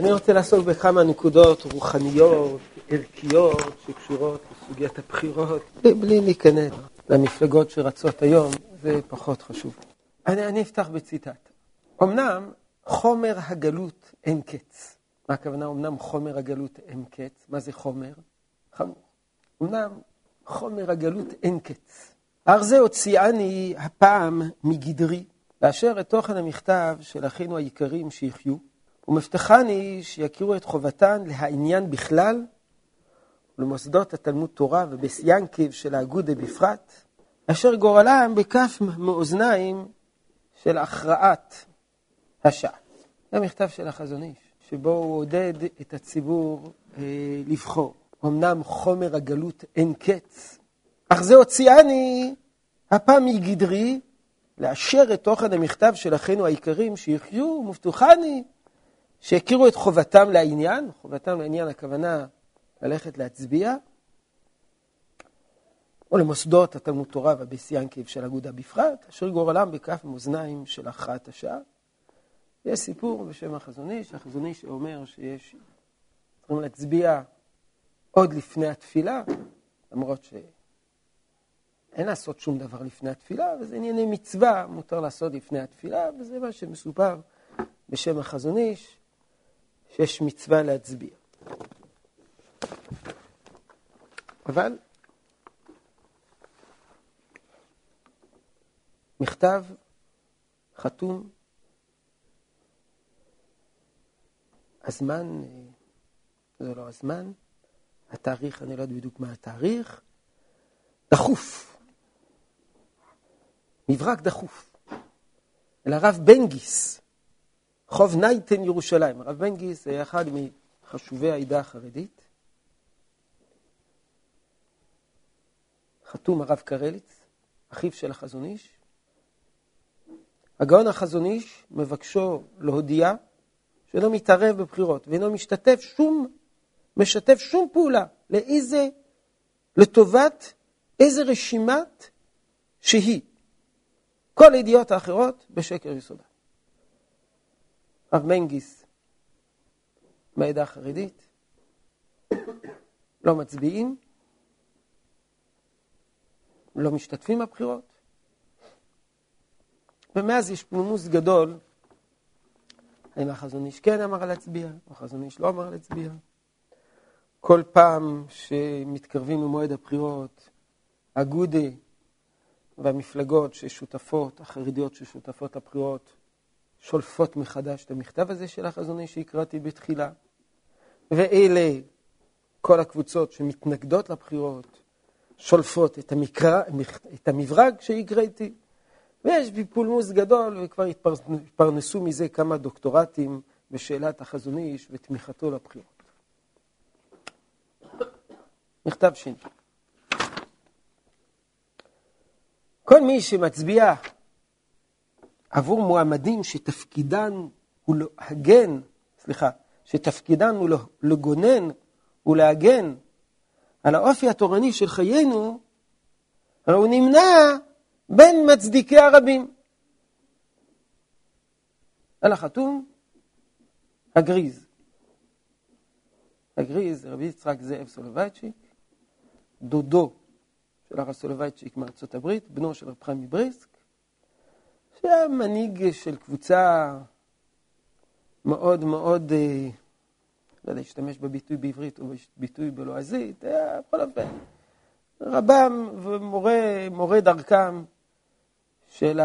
אני רוצה לעסוק בכמה נקודות רוחניות, ערכיות, שקשורות לסוגיית הבחירות, בלי להיכנס למפלגות שרצות היום, זה פחות חשוב. אני, אני אפתח בציטט. אמנם חומר הגלות אין קץ. מה הכוונה? אמנם חומר הגלות אין קץ. מה זה חומר? חמור. אמנם חומר הגלות אין קץ. הר זה הוציאני הפעם מגדרי, באשר את תוכן המכתב של אחינו היקרים שיחיו, ומבטחני שיכירו את חובתן להעניין בכלל, ולמוסדות התלמוד תורה ובסיינקיב של האגודה בפרט, אשר גורלם בכף מאוזניים של הכרעת השעה. זה מכתב של החזון איש, שבו הוא עודד את הציבור אה, לבחור. אמנם חומר הגלות אין קץ, אך זה הוציאני הפעם מגדרי לאשר את תוכן המכתב של אחינו היקרים שיחיו, ומבטוחני שיכירו את חובתם לעניין, חובתם לעניין הכוונה ללכת להצביע, או למוסדות התלמוד תורה והבסיאנקיב של אגודה בפרט, אשר גורלם בכף מאזניים של הכרעת השעה. יש סיפור בשם החזון איש, החזון איש אומר שיש, צריכים להצביע עוד לפני התפילה, למרות שאין לעשות שום דבר לפני התפילה, וזה ענייני מצווה, מותר לעשות לפני התפילה, וזה מה שמסופר בשם החזון איש, שיש מצווה להצביע. אבל מכתב חתום, הזמן, זה לא הזמן, התאריך, אני לא יודע בדיוק מה התאריך, דחוף, מברק דחוף, אל הרב בנגיס, חוב נייטן ירושלים. הרב בנגיס היה אחד מחשובי העדה החרדית. חתום הרב קרליץ, אחיו של החזון איש. הגאון החזון איש מבקשו להודיע שאינו מתערב בבחירות ואינו משתתף שום, משתף שום פעולה לאיזה, לטובת איזה רשימת שהיא. כל הידיעות האחרות בשקר יסודה. הרב מנגיס מהעדה החרדית, לא מצביעים, לא משתתפים בבחירות, ומאז יש פולמוס גדול, האם החזון איש כן אמר להצביע, או החזון איש לא אמר להצביע. כל פעם שמתקרבים למועד הבחירות, אגודה והמפלגות ששותפות, החרדיות ששותפות לבחירות, שולפות מחדש את המכתב הזה של החזון איש שהקראתי בתחילה. ואלה, כל הקבוצות שמתנגדות לבחירות, שולפות את, המקרא, את המברג שהקראתי. ויש פולמוס גדול, וכבר התפרנסו מזה כמה דוקטורטים בשאלת החזון איש ותמיכתו לבחירות. מכתב שני. כל מי שמצביע עבור מועמדים שתפקידן הוא להגן, סליחה, שתפקידן הוא לגונן ולהגן על האופי התורני של חיינו, הרי הוא נמנה בין מצדיקי הרבים. על החתום, הגרי"ז. הגרי"ז, רבי יצחק זאב סולובייצ'יק, דודו של הרב סולובייצ'יק מארצות הברית, בנו של רב חיים מבריסק, שהיה מנהיג של קבוצה מאוד מאוד, אה, לא יודע, להשתמש בביטוי בעברית או בביטוי בלועזית, היה בכל אופן רבם ומורה דרכם של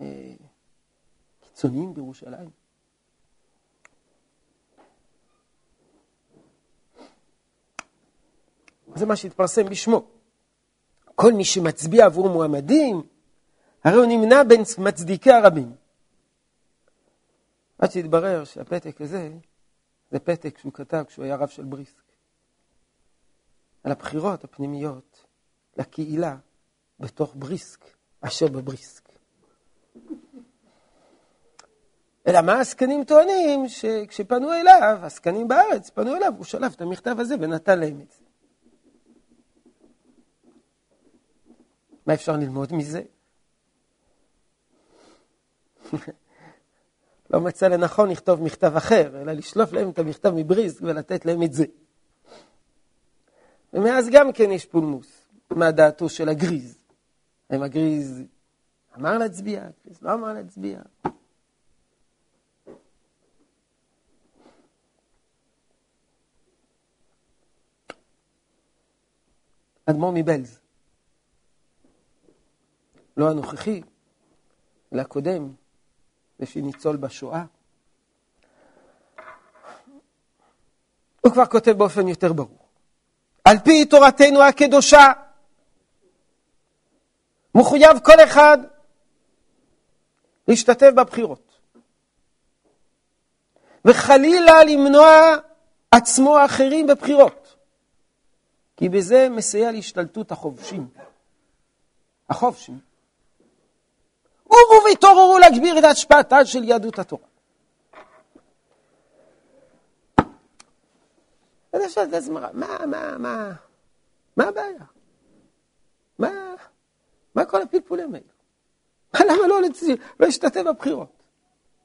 הקיצוניים בירושלים. זה מה שהתפרסם בשמו. כל מי שמצביע עבור מועמדים, הרי הוא נמנע בין מצדיקי הרבים. עד שהתברר שהפתק הזה, זה פתק שהוא כתב כשהוא היה רב של בריסק. על הבחירות הפנימיות לקהילה בתוך בריסק, אשר בבריסק. אלא מה העסקנים טוענים? שכשפנו אליו, עסקנים בארץ פנו אליו, הוא שלף את המכתב הזה ונתן להם את זה. מה אפשר ללמוד מזה? לא מצא לנכון לכתוב מכתב אחר, אלא לשלוף להם את המכתב מבריסק ולתת להם את זה. ומאז גם כן יש פולמוס, מה דעתו של הגריז. האם הגריז אמר להצביע, הגריז לא אמר להצביע. אדמו"ר מבלז, לא הנוכחי, אלא הקודם, ושניצול בשואה. הוא כבר כותב באופן יותר ברור. על פי תורתנו הקדושה, מחויב כל אחד להשתתף בבחירות. וחלילה למנוע עצמו אחרים בבחירות, כי בזה מסייע להשתלטות החובשים. החובשים. ובו והתעוררו להגביר את השפעתה של יהדות התורה. מה, מה, מה, מה הבעיה? מה, מה כל הפלפולים האלו? למה לא להשתתף בבחירות?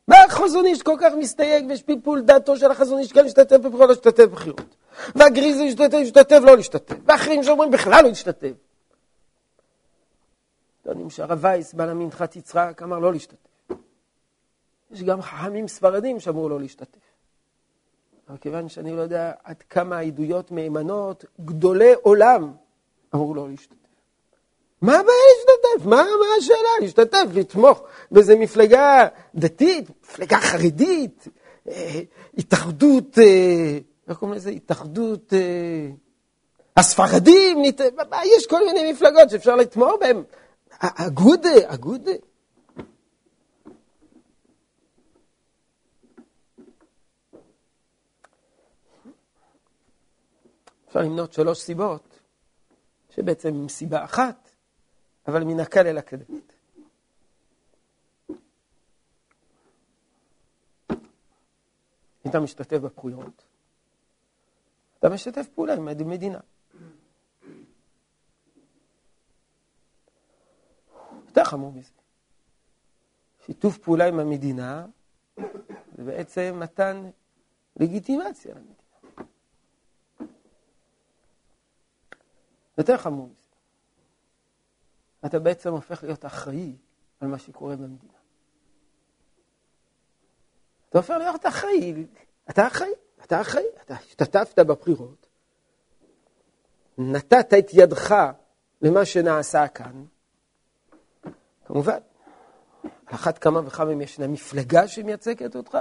מה החזון איש כל כך מסתייג ויש פלפול דעתו של החזון איש כן להשתתף בבחירות, לא להשתתף בבחירות. והגריז להשתתף, להשתתף, לא להשתתף. ואחרים שאומרים בכלל לא להשתתף. טוענים שהרב וייס, בעל המנחת יצחק, אמר לא להשתתף. יש גם חכמים ספרדים שאמרו לא להשתתף. אבל כיוון שאני לא יודע עד כמה העדויות מהימנות, גדולי עולם אמרו לא להשתתף. מה הבעיה להשתתף? מה, מה השאלה? להשתתף, לתמוך באיזה מפלגה דתית, מפלגה חרדית, אה, התאחדות, אה, איך קוראים לזה? התאחדות אה, הספרדים, נת... יש כל מיני מפלגות שאפשר לתמוך בהן. אגודה, אגודה. אפשר למנות שלוש סיבות, שבעצם עם סיבה אחת, אבל מן הקל אל הכדאית. אתה משתתף בפרויות, אתה משתף פעולה עם המדינה. יותר חמור מזה. שיתוף פעולה עם המדינה זה בעצם מתן לגיטימציה למדינה. יותר חמור מזה. אתה בעצם הופך להיות אחראי על מה שקורה במדינה. אתה הופך להיות אחראי, אתה אחראי, אתה אחראי, אתה השתתפת בבחירות, נתת את ידך למה שנעשה כאן, כמובן, על אחת כמה וכמה אם ישנה מפלגה שמייצגת אותך,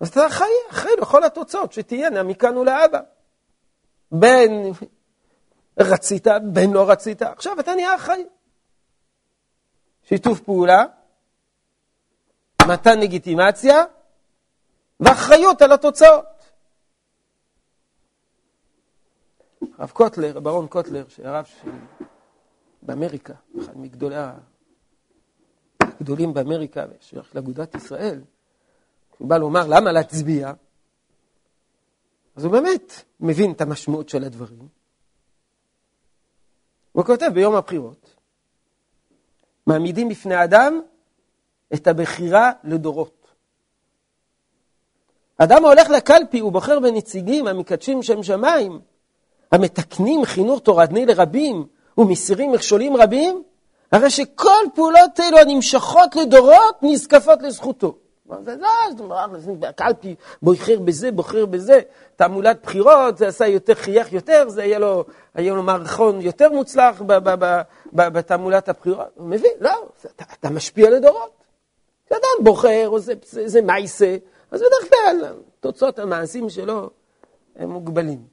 אז אתה אחראי, אחראי לכל התוצאות שתהיינה מכאן ולהבא. בין רצית, בין לא רצית, עכשיו אתה נהיה אחראי. שיתוף פעולה, מתן לגיטימציה ואחריות על התוצאות. הרב קוטלר, ברון קוטלר, שהרב של... באמריקה, אחד מגדולי הגדולים באמריקה, שייך לאגודת ישראל, הוא בא לומר למה להצביע, אז הוא באמת מבין את המשמעות של הדברים. הוא כותב ביום הבחירות, מעמידים בפני האדם את הבחירה לדורות. אדם ההולך לקלפי ובוחר בנציגים המקדשים שם שמיים, המתקנים חינוך תורתני לרבים ומסירים מכשולים רבים, הרי שכל פעולות אלו הנמשכות לדורות נזקפות לזכותו. זה לא, הקלפי בוחר בזה, בוחר בזה, תעמולת בחירות, זה עשה יותר, חייך יותר, זה היה לו, היה לו מערכון יותר מוצלח בתעמולת הבחירות. הוא מבין? לא, אתה, אתה משפיע לדורות. כשאדם בוחר, או זה, זה, זה מייסה, אז בדרך כלל תוצאות המעשים שלו הם מוגבלים.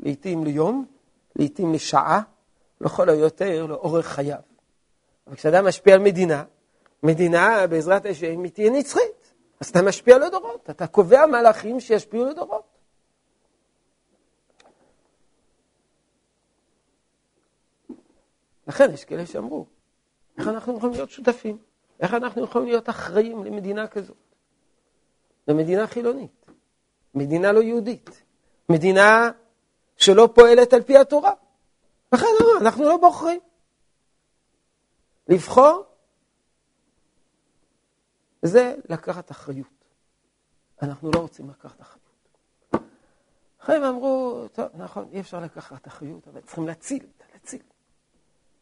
לעתים ליום, לעתים לשעה, לכל היותר לאורך חייו. אבל כשאדם משפיע על מדינה, מדינה בעזרת השם היא תהיה נצחית. אז אתה משפיע לדורות, אתה קובע מהלכים שישפיעו לדורות. לכן יש כאלה שאמרו, איך אנחנו יכולים להיות שותפים? איך אנחנו יכולים להיות אחראים למדינה כזאת? למדינה חילונית, מדינה לא יהודית, מדינה שלא פועלת על פי התורה. לכן אנחנו לא בוחרים. לבחור וזה לקחת אחריות. אנחנו לא רוצים לקחת אחריות. אחרי הם אמרו, טוב, נכון, אי אפשר לקחת אחריות, אבל צריכים להציל, להציל.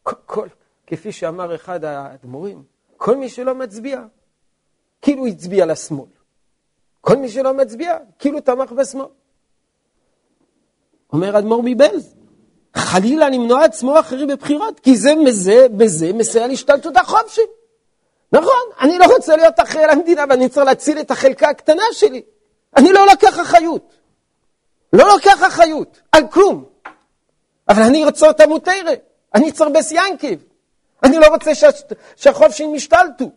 כל, כל, כפי שאמר אחד האדמו"רים, כל מי שלא מצביע, כאילו הצביע לשמאל. כל מי שלא מצביע, כאילו תמך בשמאל. אומר אדמו"ר מבלז, חלילה למנוע עצמו אחרים בבחירות, כי זה מזה, בזה מסייע להשתלטות החופשי. נכון, אני לא רוצה להיות אחראי למדינה ואני צריך להציל את החלקה הקטנה שלי. אני לא לוקח אחריות. לא לוקח אחריות על כלום. אבל אני רוצה אותה מותרת. אני צריך בסיינקיב. אני לא רוצה שה... שהחופשים ישתלטו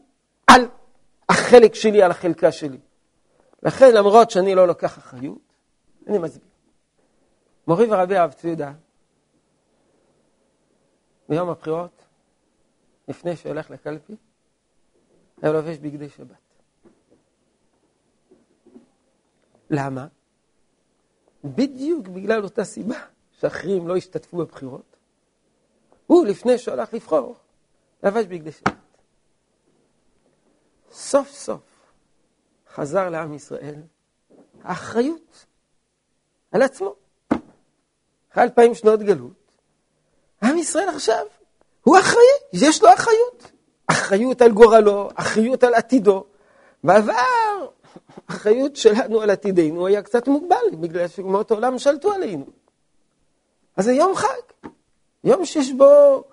על החלק שלי, על החלקה שלי. לכן, למרות שאני לא לוקח אחריות, אני מסביר. מורי ורבי הרב ציודה, ביום הבחירות, לפני שהולך לקלפי, היה לובש בגדי שבת. למה? בדיוק בגלל אותה סיבה שאחרים לא השתתפו בבחירות. הוא, לפני שהלך לבחור, לבש בגדי שבת. סוף סוף חזר לעם ישראל האחריות על עצמו. אחרי אלפיים שנות גלות, עם ישראל עכשיו הוא אחראי, יש לו אחריות. אחריות על גורלו, אחריות על עתידו. בעבר, האחריות שלנו על עתידנו היה קצת מוגבל, בגלל שאומות העולם שלטו עלינו. אז זה יום חג, יום שיש בו,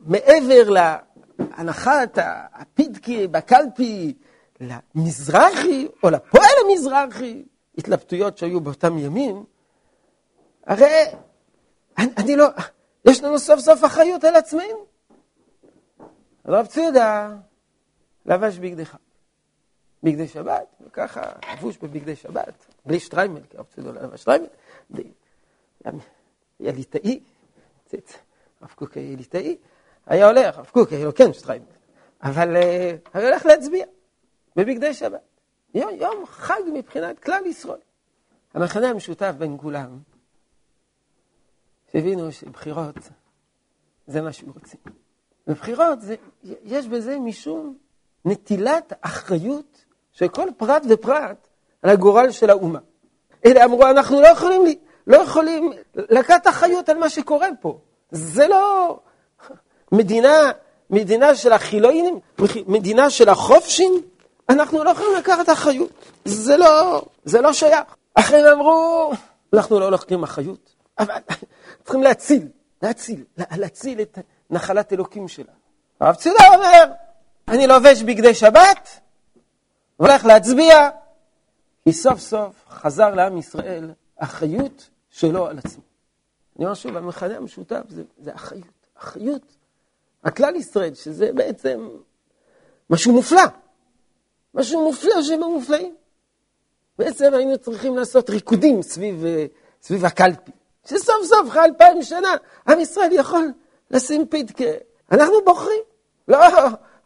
מעבר להנחת הפידקי בקלפי, למזרחי או לפועל המזרחי, התלבטויות שהיו באותם ימים, הרי אני, אני לא, יש לנו סוף סוף אחריות על עצמנו. הרב ציודה לבש בגדי חג, בגדי שבת, וככה לבוש בבגדי שבת, בלי שטריימל, כי הרב ציודה לא לבש שטריימל, היה ליטאי, הרב קוק היה ליטאי, היה הולך, הרב קוק היה לו כן שטריימל, אבל היה הולך להצביע בבגדי שבת. יום, חג מבחינת כלל ישראל. המכנה המשותף בין כולם, שהבינו שבחירות זה מה שהם רוצים. בבחירות זה, יש בזה משום נטילת אחריות של כל פרט ופרט על הגורל של האומה. אלה אמרו, אנחנו לא יכולים, לא יכולים לקחת אחריות על מה שקורה פה. זה לא מדינה, מדינה של החילונים, מדינה של החופשים, אנחנו לא יכולים לקחת אחריות. זה לא, זה לא שייך. אחרים אמרו, אנחנו לא לוקחים אחריות, אבל צריכים להציל, להציל, להציל את נחלת אלוקים שלה. הרב ציודה אומר, אני לובש בגדי שבת, והולך להצביע, כי סוף סוף חזר לעם ישראל אחריות שלו על עצמו. אני אומר שוב, המכנה המשותף זה, זה אחריות, אחריות. הכלל ישראל, שזה בעצם משהו מופלא, משהו מופלא שבמופלאים. בעצם היינו צריכים לעשות ריקודים סביב, סביב הקלפי, שסוף סוף אחרי אלפיים שנה עם ישראל יכול לשים פידקה. אנחנו בוחרים. לא,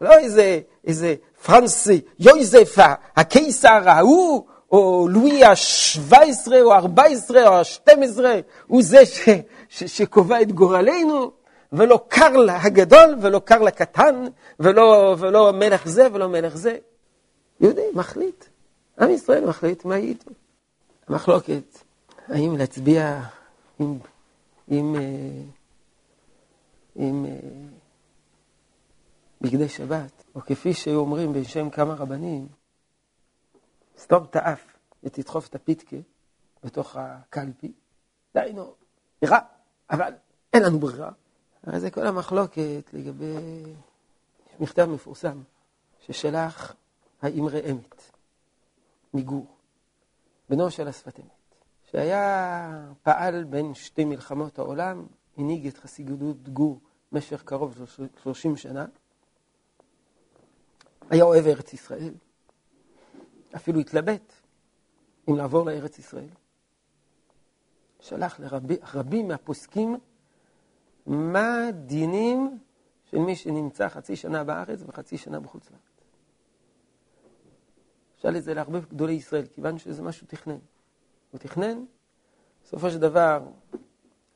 לא איזה, איזה פרנסי, יויזף, הקיסר ההוא, או לואי ה-17 או ה-14 או ה-12, הוא זה ש, ש, שקובע את גורלנו, ולא קרל הגדול ולא קרל הקטן, ולא, ולא מלך זה ולא מלך זה. יהודי מחליט, עם ישראל מחליט מה יהיה המחלוקת, האם להצביע עם, עם, אה, עם, עם אה, בגדי שבת, או כפי שאומרים בשם כמה רבנים, סתום את האף ותדחוף את הפיתקה בתוך הקלפי, דהיינו, נראה, אבל אין לנו ברירה. הרי זה כל המחלוקת לגבי מכתב מפורסם ששלח האמרי אמת מגור, בנו של השפת אמת, שהיה פעל בין שתי מלחמות העולם, הנהיג את חסידות גור במשך קרוב ל-30 שנה, היה אוהב ארץ ישראל, אפילו התלבט אם לעבור לארץ ישראל. שלח לרבים מהפוסקים מה דינים של מי שנמצא חצי שנה בארץ וחצי שנה בחוץ לארץ. שאל את זה להרבה גדולי ישראל, כיוון שזה משהו תכנן. הוא תכנן, בסופו של דבר,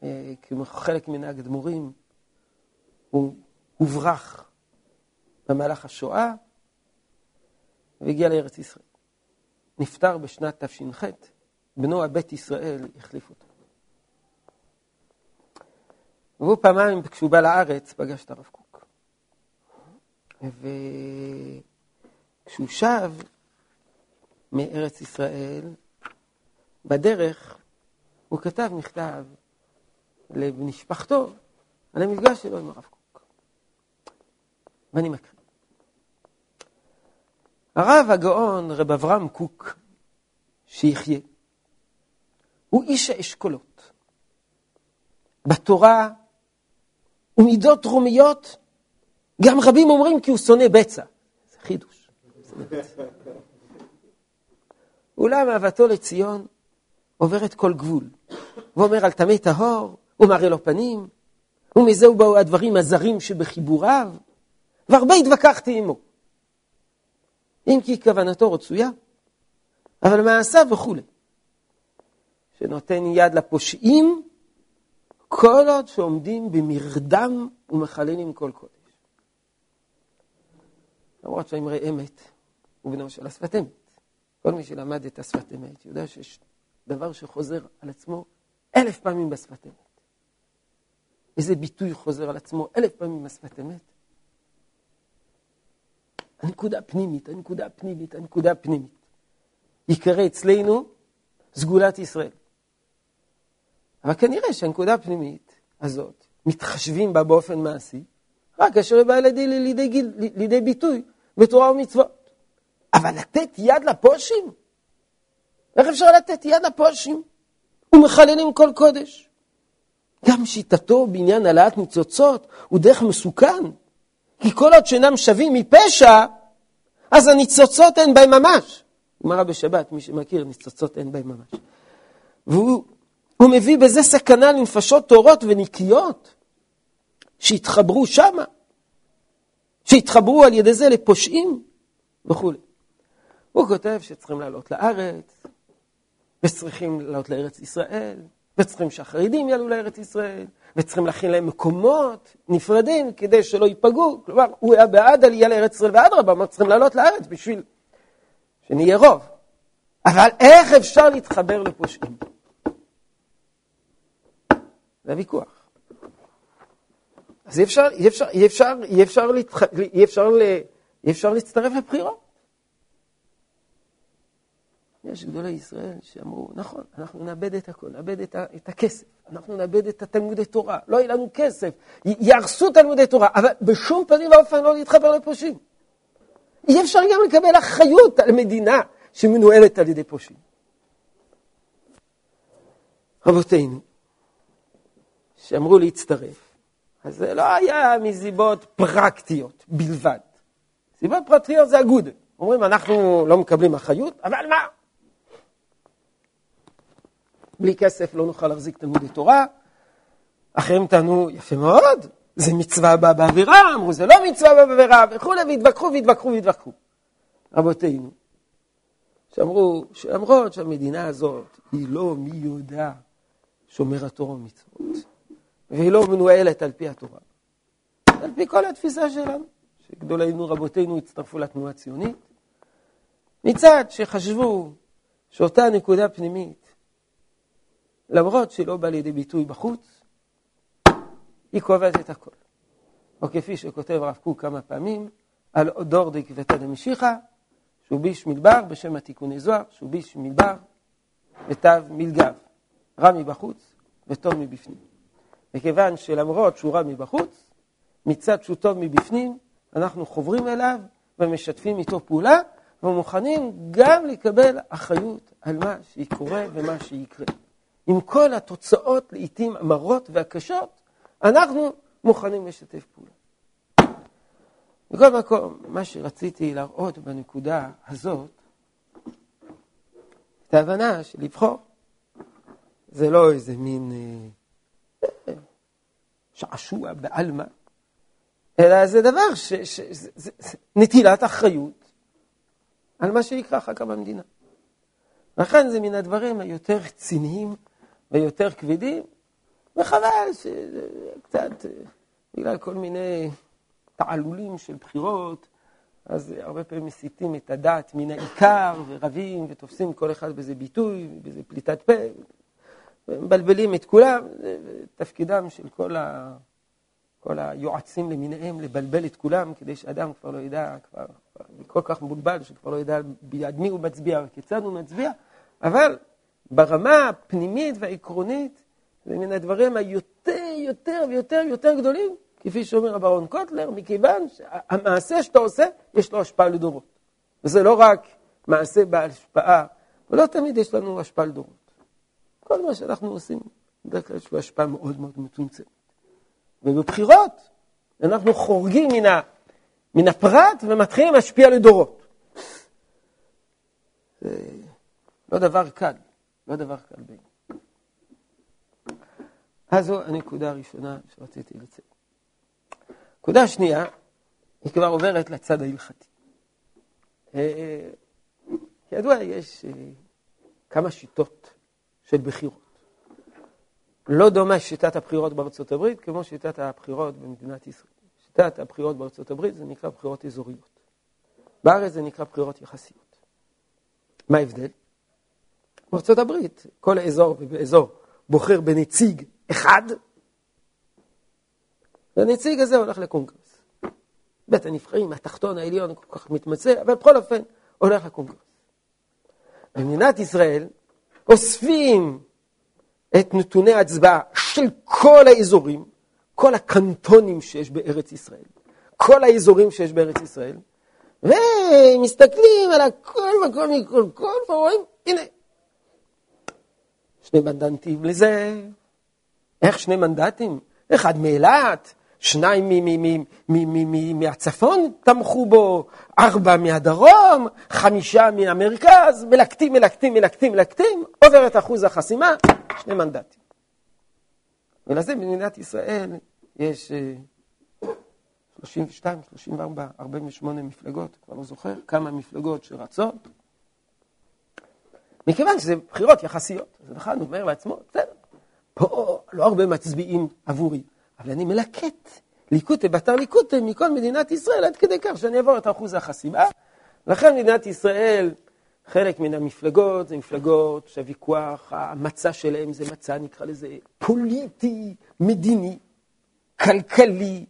אה, כמו חלק מנהג אדמו"רים, הוא הוברח במהלך השואה, והגיע לארץ ישראל. נפטר בשנת תש"ח, בנו הבית ישראל החליף אותו. והוא פעמיים, כשהוא בא לארץ, פגש את הרב קוק. וכשהוא שב מארץ ישראל, בדרך הוא כתב מכתב למשפחתו על המפגש שלו עם הרב קוק. ואני מקריא. הרב הגאון, רב אברהם קוק, שיחיה, הוא איש האשכולות. בתורה ומידות דרומיות, גם רבים אומרים כי הוא שונא בצע. זה חידוש. אולם אהבתו לציון עוברת כל גבול. ואומר על טמא טהור, ומראה לו פנים, ומזהו באו הדברים הזרים שבחיבוריו, והרבה התווכחתי עמו. אם כי כוונתו רצויה, אבל מעשיו וכולי. שנותן יד לפושעים, כל עוד שעומדים במרדם ומחללים כל קודש. למרות שהאמרי אמת הוא בנו של השפת אמת. כל מי שלמד את השפת אמת יודע שיש דבר שחוזר על עצמו אלף פעמים בשפת אמת. איזה ביטוי חוזר על עצמו אלף פעמים בשפת אמת? הנקודה הפנימית, הנקודה הפנימית, הנקודה הפנימית. יקרא אצלנו סגולת ישראל. אבל כנראה שהנקודה הפנימית הזאת, מתחשבים בה באופן מעשי, רק כאשר היא באה לידי, לידי, לידי ביטוי בתורה ומצוות. אבל לתת יד לפושים? איך אפשר לתת יד לפושים? ומחללים כל קודש. גם שיטתו בעניין העלאת ניצוצות הוא דרך מסוכן. כי כל עוד שאינם שווים מפשע, אז הניצוצות אין בהם ממש. גמרא בשבת, מי שמכיר, ניצוצות אין בהם ממש. והוא מביא בזה סכנה לנפשות טהורות ונקיות, שהתחברו שמה, שהתחברו על ידי זה לפושעים וכולי. הוא כותב שצריכים לעלות לארץ, וצריכים לעלות לארץ ישראל, וצריכים שהחרדים יעלו לארץ ישראל, וצריכים להכין להם מקומות נפרדים כדי שלא ייפגעו. כלומר, הוא היה בעד עלייה לארץ ישראל, ואדרבה, אמר, צריכים לעלות לארץ בשביל שנהיה רוב. אבל איך אפשר להתחבר לפושעים? זה הוויכוח. אז אי אפשר, אי אפשר, אי אפשר, אי אפשר, להתח... אי אפשר, אי אפשר להצטרף לבחירות. יש גדולי ישראל שאמרו, נכון, אנחנו נאבד את הכל, נאבד את, ה, את הכסף, אנחנו נאבד את התלמודי תורה, לא יהיה לנו כסף, יהרסו תלמודי תורה, אבל בשום פנים ואופן לא להתחבר לפושעים. אי אפשר גם לקבל אחריות על מדינה שמנוהלת על ידי פושעים. רבותינו, שאמרו להצטרף, אז זה לא היה מסיבות פרקטיות בלבד. סיבות פרקטיות זה אגודה. אומרים, אנחנו לא מקבלים אחריות, אבל מה? בלי כסף לא נוכל להחזיק תלמודי תורה. אחרים טענו, יפה מאוד, זה מצווה באה באווירה, אמרו, זה לא מצווה באה באווירה, וכולי, והתווכחו והתווכחו והתווכחו. רבותינו, שאמרו שלמרות שהמדינה הזאת היא לא מי יודע שומר התורה ומצוות, והיא לא מנוהלת על פי התורה, על פי כל התפיסה שלנו, שגדולינו רבותינו הצטרפו לתנועה הציונית, מצד שחשבו שאותה נקודה פנימית למרות שהיא לא באה לידי ביטוי בחוץ, היא קובעת את הכל. או כפי שכותב הרב קוק כמה פעמים, על דור דקבתא דמשיחא, שהוא ביש מדבר בשם התיקוני זוהר, שהוא ביש מדבר ותו מלגב, רע מבחוץ וטוב מבפנים. מכיוון שלמרות שהוא רע מבחוץ, מצד שהוא טוב מבפנים, אנחנו חוברים אליו ומשתפים איתו פעולה, ומוכנים גם לקבל אחריות על מה שיקורה ומה שיקרה. עם כל התוצאות לעיתים המרות והקשות, אנחנו מוכנים לשתף פעולה. מכל מקום, מה שרציתי להראות בנקודה הזאת, את ההבנה של לבחור. זה לא איזה מין אה, שעשוע בעלמא, אלא זה דבר, ש, ש, זה, זה, זה נטילת אחריות על מה שיקרה אחר כך במדינה. לכן זה מן הדברים היותר רציניים ויותר כבדים, וחבל שקצת, בגלל כל מיני תעלולים של בחירות, אז הרבה פעמים מסיטים את הדעת מן העיקר, ורבים, ותופסים כל אחד באיזה ביטוי, באיזה פליטת פה, ומבלבלים את כולם. תפקידם של כל, ה... כל היועצים למיניהם לבלבל את כולם, כדי שאדם כבר לא ידע, כבר כל כך מבולבל, שכבר לא ידע ביד מי הוא מצביע וכיצד הוא מצביע, אבל ברמה הפנימית והעקרונית, זה מן הדברים היותר, יותר ויותר ויותר גדולים, כפי שאומר הברון קוטלר, מכיוון שהמעשה שאתה עושה, יש לו השפעה לדורות. וזה לא רק מעשה בעל השפעה, ולא תמיד יש לנו השפעה לדורות. כל מה שאנחנו עושים, בדרך כלל יש לו השפעה מאוד מאוד מצומצמת. ובבחירות, אנחנו חורגים מן, ה, מן הפרט ומתחילים להשפיע לדורות. זה לא דבר קל, לא דבר קל בעיני. אז זו הנקודה הראשונה שרציתי לציין. נקודה שנייה, היא כבר עוברת לצד ההלכתי. אה, כידוע, יש אה, כמה שיטות של בחירות. לא דומה שיטת הבחירות בארצות הברית כמו שיטת הבחירות במדינת ישראל. שיטת הבחירות בארצות הברית זה נקרא בחירות אזוריות. בארץ זה נקרא בחירות יחסיות. מה ההבדל? בארצות הברית, כל אזור ואזור בוחר בנציג אחד, והנציג הזה הולך לקונגרס. בית הנבחרים, התחתון העליון כל כך מתמצא, אבל בכל אופן הולך לקונגרס. במדינת ישראל אוספים את נתוני ההצבעה של כל האזורים, כל הקנטונים שיש בארץ ישראל, כל האזורים שיש בארץ ישראל, ומסתכלים על הכל וכל מכל כל, ורואים, הנה, שני מנדטים לזה. איך שני מנדטים? אחד מאילת, שניים מהצפון תמכו בו, ארבע מהדרום, חמישה מהמרכז, מלקטים, מלקטים, מלקטים, מלקטים, עובר את אחוז החסימה, שני מנדטים. ולזה במדינת ישראל יש 32, 34, 48 מפלגות, כבר לא זוכר, כמה מפלגות שרצות. מכיוון שזה בחירות יחסיות, אז אחד אומר לעצמו, בסדר, פה לא הרבה מצביעים עבורי. אבל אני מלקט ליקוטה בתר ליקוטה מכל מדינת ישראל עד כדי כך שאני אעבור את אחוז החסימה. לכן מדינת ישראל, חלק מן המפלגות זה מפלגות שהוויכוח, המצע שלהם זה מצע, נקרא לזה, פוליטי, מדיני, כלכלי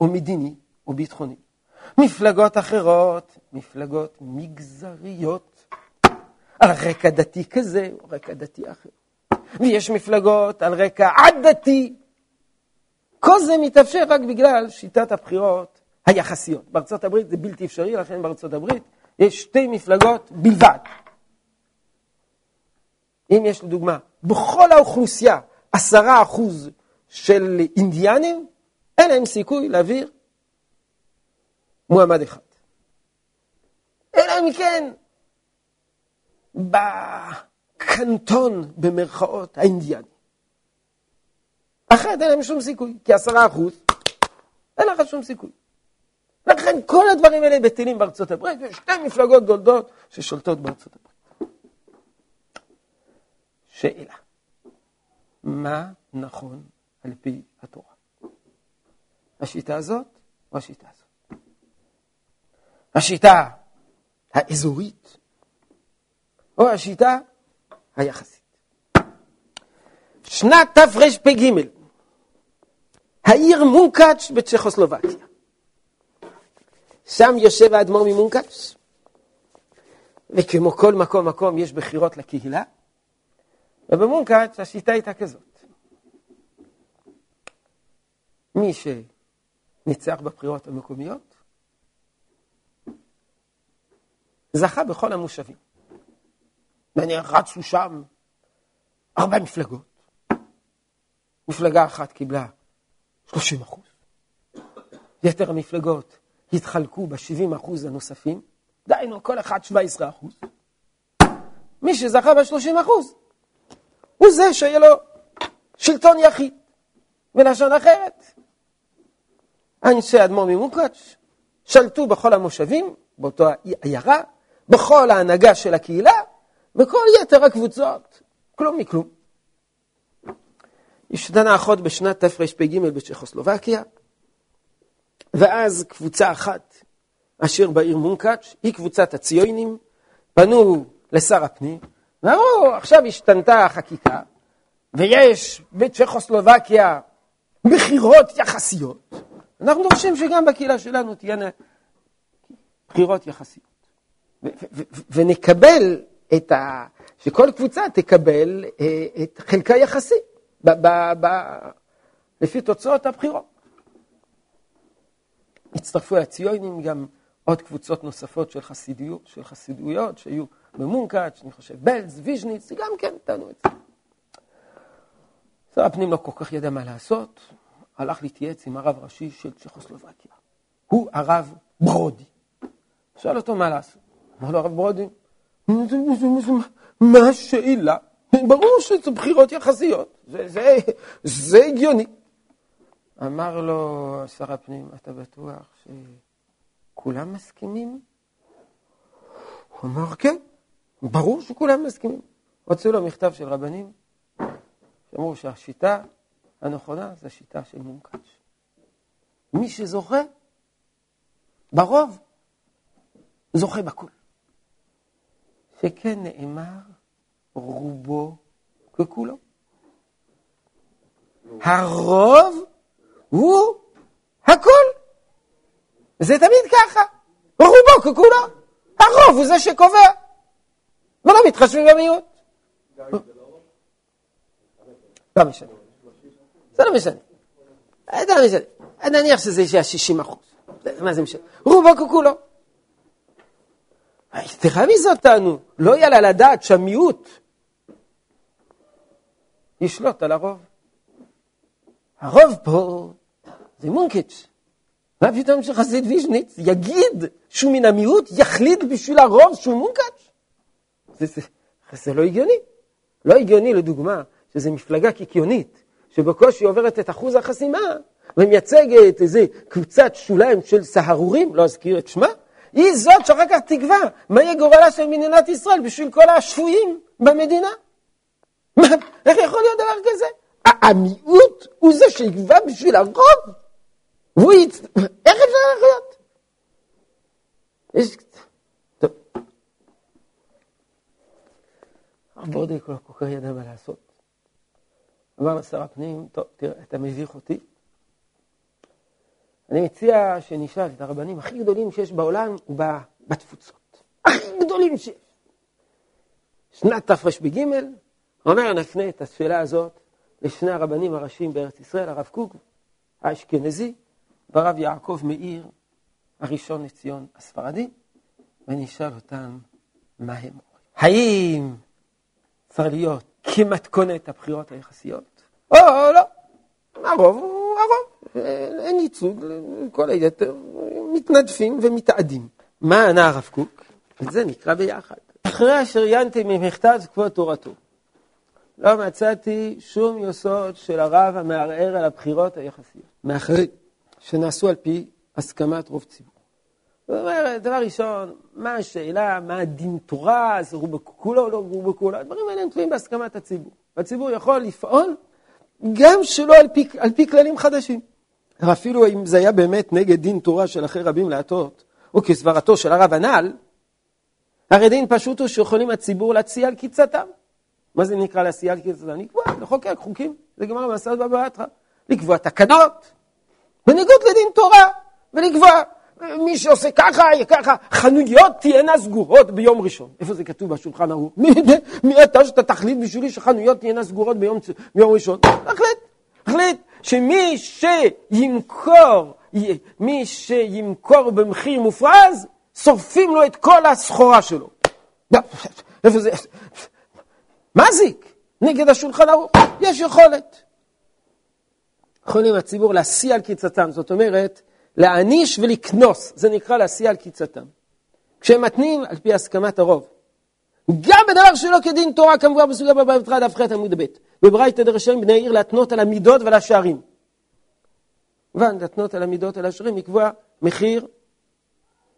או מדיני או ביטחוני. מפלגות אחרות, מפלגות מגזריות, על רקע דתי כזה או רקע דתי אחר. ויש מפלגות על רקע עדתי, כל זה מתאפשר רק בגלל שיטת הבחירות היחסיות. בארצות הברית זה בלתי אפשרי, לכן בארצות הברית יש שתי מפלגות בלבד. אם יש לדוגמה, בכל האוכלוסייה עשרה אחוז של אינדיאנים, אין להם סיכוי להעביר מועמד אחד. אלא אם כן, בקנטון, במרכאות, האינדיאני. אחרת אין להם שום סיכוי, כי עשרה אחוז, אין לך שום סיכוי. לכן כל הדברים האלה בטלים בארצות הברית, ויש שתי מפלגות גולדות ששולטות בארצות הברית. שאלה, מה נכון על פי התורה? השיטה הזאת או השיטה הזאת? השיטה האזורית או השיטה היחסית? שנת תרפ"ג העיר מונקאץ' בצ'כוסלובקיה. שם יושב האדמו"ר ממונקאץ', וכמו כל מקום מקום יש בחירות לקהילה, ובמונקאץ' השיטה הייתה כזאת. מי שניצח בבחירות המקומיות, זכה בכל המושבים. נניח רצו שם ארבע מפלגות. מפלגה אחת קיבלה 30 אחוז. יתר המפלגות התחלקו ב-70 אחוז הנוספים, דהיינו כל אחד 17 אחוז. מי שזכה ב-30 אחוז, הוא זה שיהיה לו שלטון יחיד. ולשון אחרת, אנשי אדמו"ר ממוקץ' שלטו בכל המושבים, באותו עיירה, בכל ההנהגה של הקהילה, וכל יתר הקבוצות, כלום מכלום. השתנה אחות בשנת תרפ"ג בצ'כוסלובקיה, ואז קבוצה אחת אשר בעיר מונקאץ', היא קבוצת הציונים, פנו לשר הפנים, ואמרו, עכשיו השתנתה החקיקה, ויש בצ'כוסלובקיה בחירות יחסיות. אנחנו דורשים שגם בקהילה שלנו תהיינה בחירות יחסיות. ונקבל את ה... שכל קבוצה תקבל אה, את חלקה יחסי לפי תוצאות הבחירות. הצטרפו הציונים גם עוד קבוצות נוספות של חסידויות, של חסידויות שהיו במונקאץ', אני חושב, בלז, ויז'ניץ, גם כן נתנו את זה. שר הפנים לא כל כך ידע מה לעשות, הלך להתייעץ עם הרב הראשי של צ'כוסלובקיה. הוא הרב ברודי. שאל אותו מה לעשות. אמר לו הרב ברודי, מה השאלה? ברור שזה בחירות יחסיות, זה, זה, זה הגיוני. אמר לו שר הפנים, אתה בטוח שכולם מסכימים? הוא אמר, כן, ברור שכולם מסכימים. הוציאו לו מכתב של רבנים, שאמרו שהשיטה הנכונה זה השיטה של מונקאץ'. מי שזוכה, ברוב, זוכה בכל. שכן נאמר, רובו ככולו. הרוב הוא הכל. זה תמיד ככה. רובו ככולו. הרוב הוא זה שקובע. ולא מתחשבים במיעוט. לא משנה. זה לא משנה. זה לא משנה. נניח שזה 60 אחוז. מה זה משנה? רובו ככולו. תרמיז אותנו, לא יעלה לדעת שהמיעוט ישלוט על הרוב. הרוב פה זה מונקץ'. מה פתאום שחסיד ויז'ניץ יגיד שהוא מן המיעוט, יחליט בשביל הרוב שהוא מונקץ'? זה, זה, זה לא הגיוני. לא הגיוני, לדוגמה, שזו מפלגה קיקיונית, שבקושי עוברת את אחוז החסימה, ומייצגת איזה קבוצת שוליים של סהרורים, לא אזכיר את שמה, היא זאת שאחר כך תקבע מה יהיה גורלה של מדינת ישראל בשביל כל השפויים במדינה. מה, איך יכול להיות דבר כזה? המיעוט הוא זה שיקבע בשביל הרוב? והוא יצ... איך אפשר לחיות? יש... טוב. הרב ברודק לא כל כך ידע מה לעשות. אמר לשר הפנים, טוב, תראה, אתה מביך אותי. אני מציע שנשאל את הרבנים הכי גדולים שיש בעולם ובתפוצות. הכי גדולים שיש. שנת תרפ"ג, אומר, נפנה את השאלה הזאת לשני הרבנים הראשיים בארץ ישראל, הרב קוק האשכנזי והרב יעקב מאיר, הראשון לציון הספרדי, ונשאל אותם מה הם אומרים. האם צריך להיות כמתכונת הבחירות היחסיות, או לא? הרוב הוא הרוב, אין ייצוג, כל היתר מתנדפים ומתאדים. מה ענה הרב קוק? את זה נקרא ביחד. אחרי אשר עיינתי ממכתב כבוד תורתו, לא מצאתי שום יסוד של הרב המערער על הבחירות היחסיות, מאחרי שנעשו על פי הסכמת רוב ציבור. זאת אומרת, דבר ראשון, מה השאלה, מה הדין תורה, זה רובקולו או לא רובקולו, הדברים האלה הם תלויים בהסכמת הציבור. והציבור יכול לפעול גם שלא על פי, על פי כללים חדשים. אפילו אם זה היה באמת נגד דין תורה של אחרי רבים להטות, או כסברתו של הרב הנ"ל, הרי דין פשוט הוא שיכולים הציבור להציע על קיצתם. מה זה נקרא להסיע על קיצתם? לקבוע, לחוקק חוקים, זה גמר המסעת בבא בתרא. לקבוע תקנות, בניגוד לדין תורה, ולקבוע מי שעושה ככה, ככה, חנויות תהיינה סגורות ביום ראשון. איפה זה כתוב בשולחן ההוא? מי אתה שאתה תחליט בשבילי שחנויות תהיינה סגורות ביום, ביום ראשון? החליט, החליט שמי שימכור, מי שימכור במחיר מופרז, שורפים לו את כל הסחורה שלו. איפה זה? מה זיק? נגד השולחן ערוך, יש יכולת. יכולים הציבור להשיא על קיצתם, זאת אומרת, להעניש ולקנוס, זה נקרא להשיא על קיצתם. כשהם מתנים על פי הסכמת הרוב. גם בדבר שלא כדין תורה, כמובן בסוגיה בבא בתרא דף ח עמוד ב', בברייתא דרשם בני עיר להתנות על המידות ועל השערים. כמובן, להתנות על המידות ועל השערים, לקבוע מחיר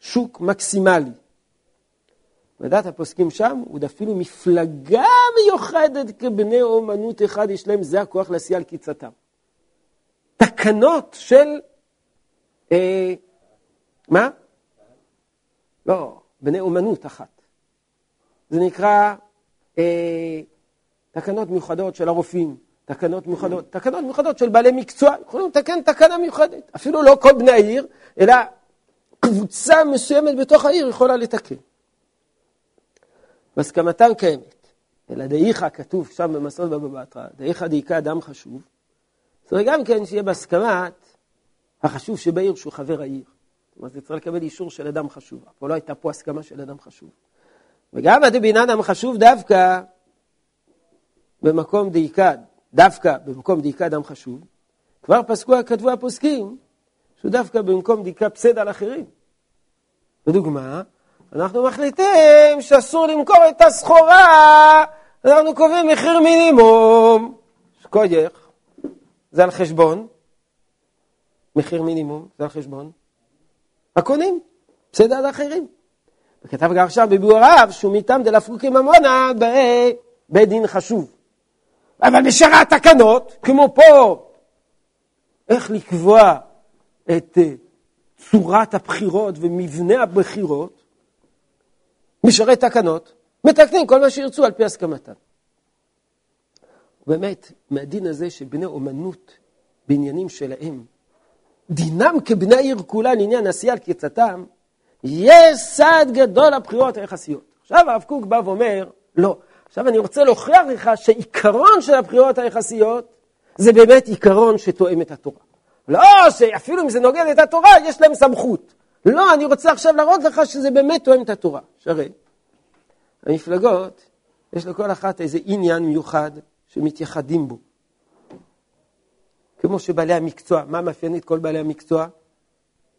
שוק מקסימלי. לדעת הפוסקים שם, עוד אפילו מפלגה מיוחדת כבני אומנות אחד, יש להם זה הכוח להסיע על קיצתם. תקנות של, מה? לא, בני אומנות אחת. זה נקרא אה, תקנות מיוחדות של הרופאים, תקנות מיוחדות, תקנות מיוחדות של בעלי מקצוע, יכולים לתקן תקנה מיוחדת. אפילו לא כל בני העיר, אלא קבוצה מסוימת בתוך העיר יכולה לתקן. והסכמתם קיימת. אלא דאיכא כתוב שם במסעות בבא בתרא, דאיכא דאיכא אדם חשוב. צריך גם כן שיהיה בהסכמת החשוב שבעיר שהוא חבר העיר. זאת אומרת, זה צריך לקבל אישור של אדם חשוב. פה לא הייתה פה הסכמה של אדם חשוב. וגם הדבינן חשוב דווקא במקום דאיכא, דווקא במקום דאיכא אדם חשוב, כבר פסקו, כתבו הפוסקים, שהוא דווקא במקום דאיכא פסד על אחרים. לדוגמה, אנחנו מחליטים שאסור למכור את הסחורה, אנחנו קובעים מחיר מינימום. שקוייך, זה על חשבון. מחיר מינימום, זה על חשבון. הקונים, בסדר על אחרים. וכתב גם עכשיו בביאור רב שהוא מטעם דלפרוקי ממונה בבית דין חשוב. אבל בשאר התקנות, כמו פה, איך לקבוע את אה, צורת הבחירות ומבנה הבחירות, משרי תקנות, מתקנים כל מה שירצו על פי הסכמתם. באמת, מהדין הזה שבני אומנות בעניינים שלהם, דינם כבני העיר כולה לעניין עשייה על קצתם, יש סעד גדול לבחירות היחסיות. עכשיו הרב קוק בא ואומר, לא. עכשיו אני רוצה להוכיח לך שעיקרון של הבחירות היחסיות זה באמת עיקרון שתואם את התורה. לא, שאפילו אם זה נוגד את התורה, יש להם סמכות. לא, אני רוצה עכשיו להראות לך שזה באמת תואם את התורה. שהרי המפלגות, יש לכל אחת איזה עניין מיוחד שמתייחדים בו. כמו שבעלי המקצוע, מה מאפיין את כל בעלי המקצוע?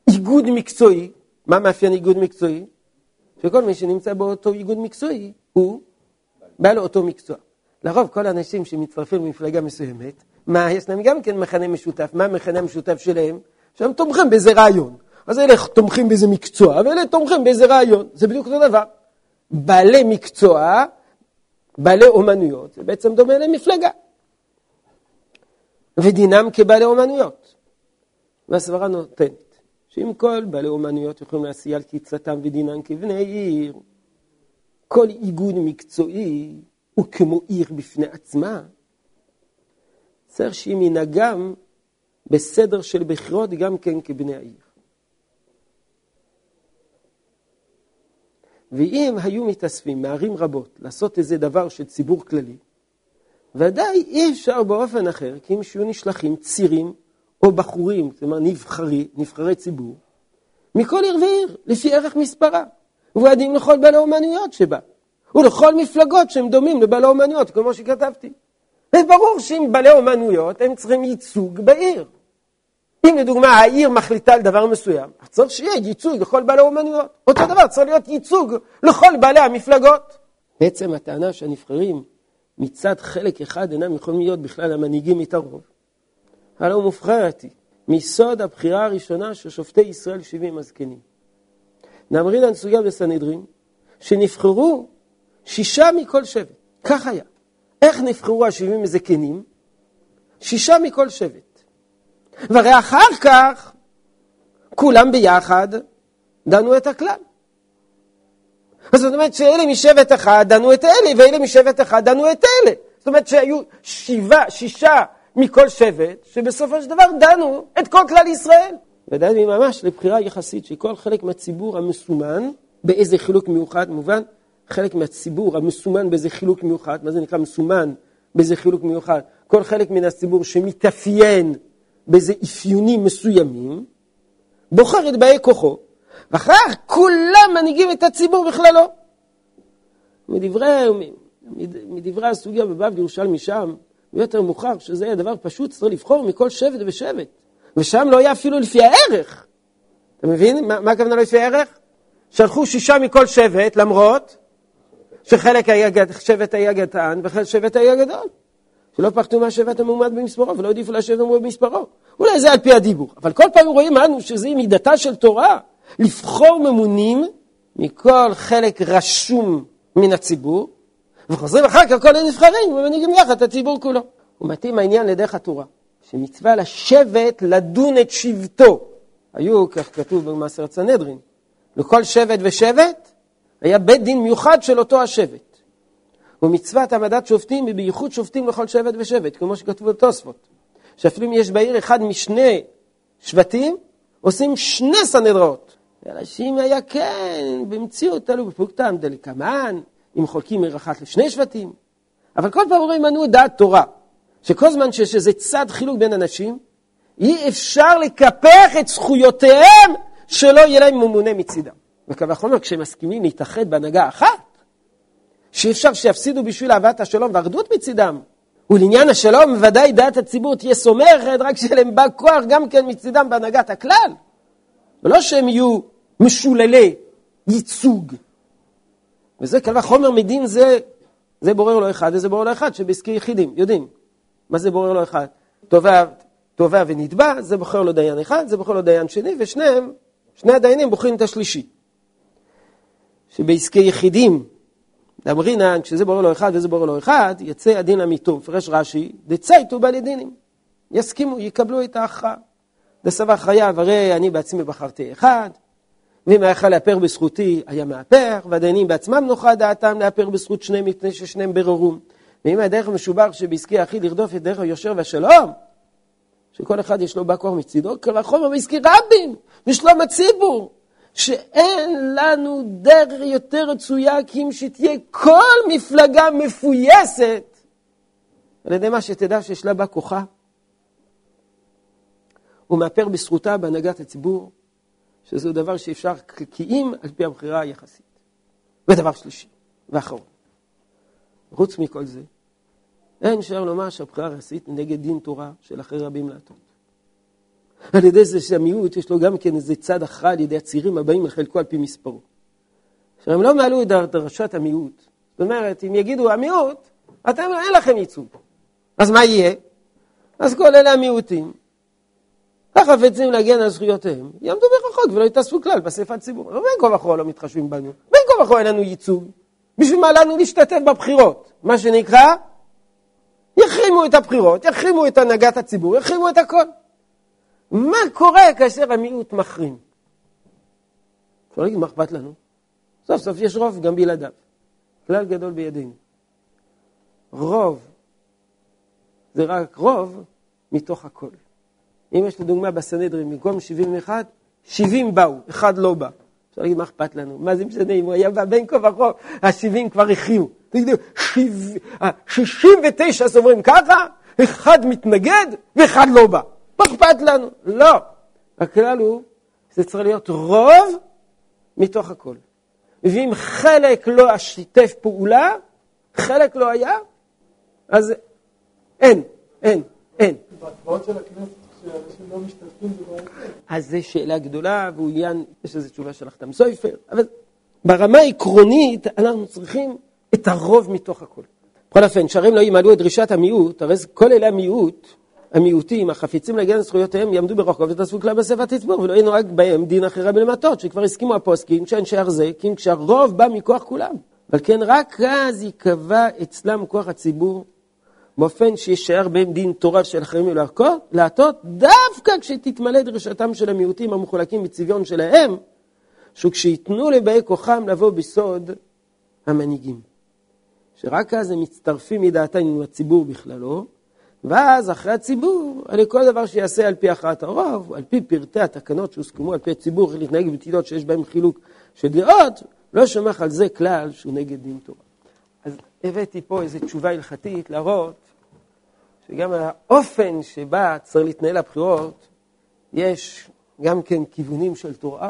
איגוד מקצועי, מה מאפיין איגוד מקצועי? שכל מי שנמצא באותו איגוד מקצועי הוא בעל אותו מקצוע. לרוב כל האנשים שמצטרפים למפלגה מסוימת, מה, יש להם גם כן מכנה משותף. מה המכנה המשותף שלהם? שהם תומכים באיזה רעיון. אז אלה תומכים באיזה מקצוע, ואלה תומכים באיזה רעיון. זה בדיוק אותו דבר. בעלי מקצוע, בעלי אומנויות, זה בעצם דומה למפלגה. ודינם כבעלי אומנויות. והסברה נותנת, שאם כל בעלי אומנויות יכולים להסיע על קיצתם ודינם כבני עיר, כל איגוד מקצועי הוא כמו עיר בפני עצמה, צריך שיהיה מנהגם בסדר של בחירות גם כן כבני העיר. ואם היו מתאספים מערים רבות לעשות איזה דבר של ציבור כללי, ודאי אי אפשר באופן אחר, כי אם שיהיו נשלחים צירים או בחורים, אומרת נבחרי, נבחרי ציבור, מכל עיר ועיר, לפי ערך מספרה, ובועדים לכל בעלי האומנויות שבה, ולכל מפלגות שהם דומים לבעלי האומנויות, כמו שכתבתי. וברור שאם בעלי אומנויות, הם צריכים ייצוג בעיר. אם לדוגמה העיר מחליטה על דבר מסוים, צריך שיהיה ייצוג לכל בעלי האומנויות. אותו דבר, צריך להיות ייצוג לכל בעלי המפלגות. בעצם הטענה שהנבחרים מצד חלק אחד אינם יכולים להיות בכלל המנהיגים את הרוב. הלא מובחרת היא מסוד הבחירה הראשונה של שופטי ישראל שבעים הזקנים. נאמרינן סוגיה בסנהדרין, שנבחרו שישה מכל שבט. כך היה. איך נבחרו השבעים הזקנים? שישה מכל שבט. והרי אחר כך כולם ביחד דנו את הכלל. אז זאת אומרת שאלה משבט אחד דנו את אלה, ואלה משבט אחד דנו את אלה. זאת אומרת שהיו שבעה, שישה מכל שבט, שבסופו של דבר דנו את כל כלל ישראל. ודאי ממש לבחירה יחסית שכל חלק מהציבור המסומן באיזה חילוק מיוחד, מובן, חלק מהציבור המסומן באיזה חילוק מיוחד, מה זה נקרא מסומן באיזה חילוק מיוחד? כל חלק מן הציבור שמתאפיין באיזה אפיונים מסוימים, בוחר את באי כוחו, ואחר כך כולם מנהיגים את הציבור בכללו. מדברי, מדברי הסוגיה בבב ירושלמי שם, ויותר מאוחר, שזה היה דבר פשוט, צריך לבחור מכל שבט ושבט. ושם לא היה אפילו לפי הערך. אתה מבין? מה, מה הכוונה לא לפי הערך? שלחו שישה מכל שבט, למרות שחלק היה, שבט היה גדען וחלק שבט היה גדול. שלא פחדו מהשבט המועמד במספרו ולא העדיפו לשבת המועמד במספרו. אולי זה על פי הדיבור. אבל כל פעם רואים אנו שזה מידתה של תורה. לבחור ממונים מכל חלק רשום מן הציבור, וחוזרים אחר כך כל הנבחרים ומנהיגים יחד את הציבור כולו. ומתאים העניין לדרך התורה, שמצווה לשבת לדון את שבטו. היו, כך כתוב במעשר סנהדרין, לכל שבט ושבט היה בית דין מיוחד של אותו השבט. ומצוות העמדת שופטים היא בייחוד שופטים לכל שבט ושבט, כמו שכתבו בתוספות. שאפילו אם יש בעיר אחד משני שבטים, עושים שני סנהדראות. אנשים היה כן, במציאות תלו בפלוגתא דלקמן, אם חולקים עיר אחת לשני שבטים. אבל כל פעם אומרים, מנו דעת תורה, שכל זמן שיש איזה צד חילוק בין אנשים, אי אפשר לקפח את זכויותיהם שלא יהיה להם ממונה מצידם. וקו החומר, כשהם מסכימים להתאחד בהנהגה אחת, שאי אפשר שיפסידו בשביל אהבת השלום ואחדות מצידם. ולעניין השלום, ודאי דעת הציבור תהיה סומכת, רק שיהיה להם בא כוח גם כן מצידם בהנהגת הכלל. ולא שהם יהיו משוללי ייצוג. וזה קל וחומר מדין זה, זה בורר לו אחד וזה בורר לו אחד, שבעסקי יחידים, יודעים. מה זה בורר לו אחד? תובע, תובע ונתבע, זה בוחר לו דיין אחד, זה בוחר לו דיין שני, ושניהם, שני הדיינים בוחרים את השלישי. שבעסקי יחידים, דאמרינן, כשזה בורר לו אחד וזה בורר לו אחד, יצא הדין למיתו, מפרש רש"י, דצייתו בעלי דינים. יסכימו, יקבלו את ההכרעה. דסבר חייב, הרי אני בעצמי בחרתי אחד, ואם היה יכול לאפר בזכותי, היה מאפר, והדיינים בעצמם נוחה דעתם לאפר בזכות שניהם מפני ששניהם בררום. ואם הדרך המשובח שבעסקי היחיד לרדוף את דרך היושר והשלום, שכל אחד יש לו בא כוח מצידו, קל וחומר בעסקי רבים, ושלום הציבור. שאין לנו דרך יותר רצויה כי אם שתהיה כל מפלגה מפויסת על ידי מה שתדע שיש לה בה כוחה ומאפר בזכותה בהנהגת הציבור, שזהו דבר שאפשר כי אם על פי הבחירה היחסית. ודבר שלישי ואחרון, חוץ מכל זה, אין אפשר לומר שהבחירה היחסית נגד דין תורה של אחרי רבים להטות. על ידי זה שהמיעוט יש לו גם כן איזה צד הכרעה על ידי הצירים הבאים לחלקו על פי מספרו. עכשיו, הם לא מעלו את דרשת המיעוט. זאת אומרת, אם יגידו המיעוט, אתם, אין לכם ייצוג. אז מה יהיה? אז כל אלה המיעוטים, החפצים להגן על זכויותיהם, יעמדו ברחוק ולא יתאספו כלל באספת ציבור. לא בין כה וכה לא מתחשבים בנו, בין כה וכה אין לנו ייצוג. בשביל מה לנו להשתתף בבחירות? מה שנקרא, יחרימו את הבחירות, יחרימו את הנהגת הציבור, יחרימו את הכל. מה קורה כאשר המיעוט מחרים? אפשר להגיד, מה אכפת לנו? סוף סוף יש רוב גם בלעדיו. כלל גדול בידינו. רוב זה רק רוב מתוך הכל. אם יש לדוגמה בסנהדרין, במקום 71, 70 באו, אחד לא בא. אפשר להגיד, מה אכפת לנו? מה זה משנה אם הוא היה בא בין כה וכה, ה-70 כבר הכריעו. תגידו, 69 סוברים ככה, אחד מתנגד ואחד לא בא. מה אכפת לנו? לא. הכלל הוא, זה צריך להיות רוב מתוך הכל. ואם חלק לא שיתף פעולה, חלק לא היה, אז אין, אין, אין. בהצבעות של הכנסת אז זו שאלה גדולה, והוא יש איזו תשובה של החתם סויפר, אבל ברמה העקרונית אנחנו צריכים את הרוב מתוך הכל. בכל אופן, שרים לא ימלאו את דרישת המיעוט, הרי כל אלה המיעוט, המיעוטים, החפיצים להגן על זכויותיהם, יעמדו ברחוב ותעשו כלל בספר תצבור, ולא ינוהג בהם דין אחרי בלמטות, שכבר הסכימו הפוסקים כי אם כשהרוב בא מכוח כולם. אבל כן, רק אז ייקבע אצלם כוח הציבור, באופן שישאר בהם דין תורה של אחרים להטות, דווקא כשתתמלא דרישתם של המיעוטים המחולקים בצביון שלהם, שכשייתנו לבאי כוחם לבוא בסוד המנהיגים. שרק אז הם מצטרפים מדעתם עם הציבור בכללו, ואז אחרי הציבור, על כל דבר שיעשה על פי הכרעת הרוב, על פי פרטי התקנות שהוסכמו על פי הציבור, איך להתנהג בתילות שיש בהם חילוק של דעות, לא שומח על זה כלל שהוא נגד דין תורה. אז הבאתי פה איזו תשובה הלכתית להראות שגם האופן שבה צריך להתנהל הבחירות, יש גם כן כיוונים של תורה,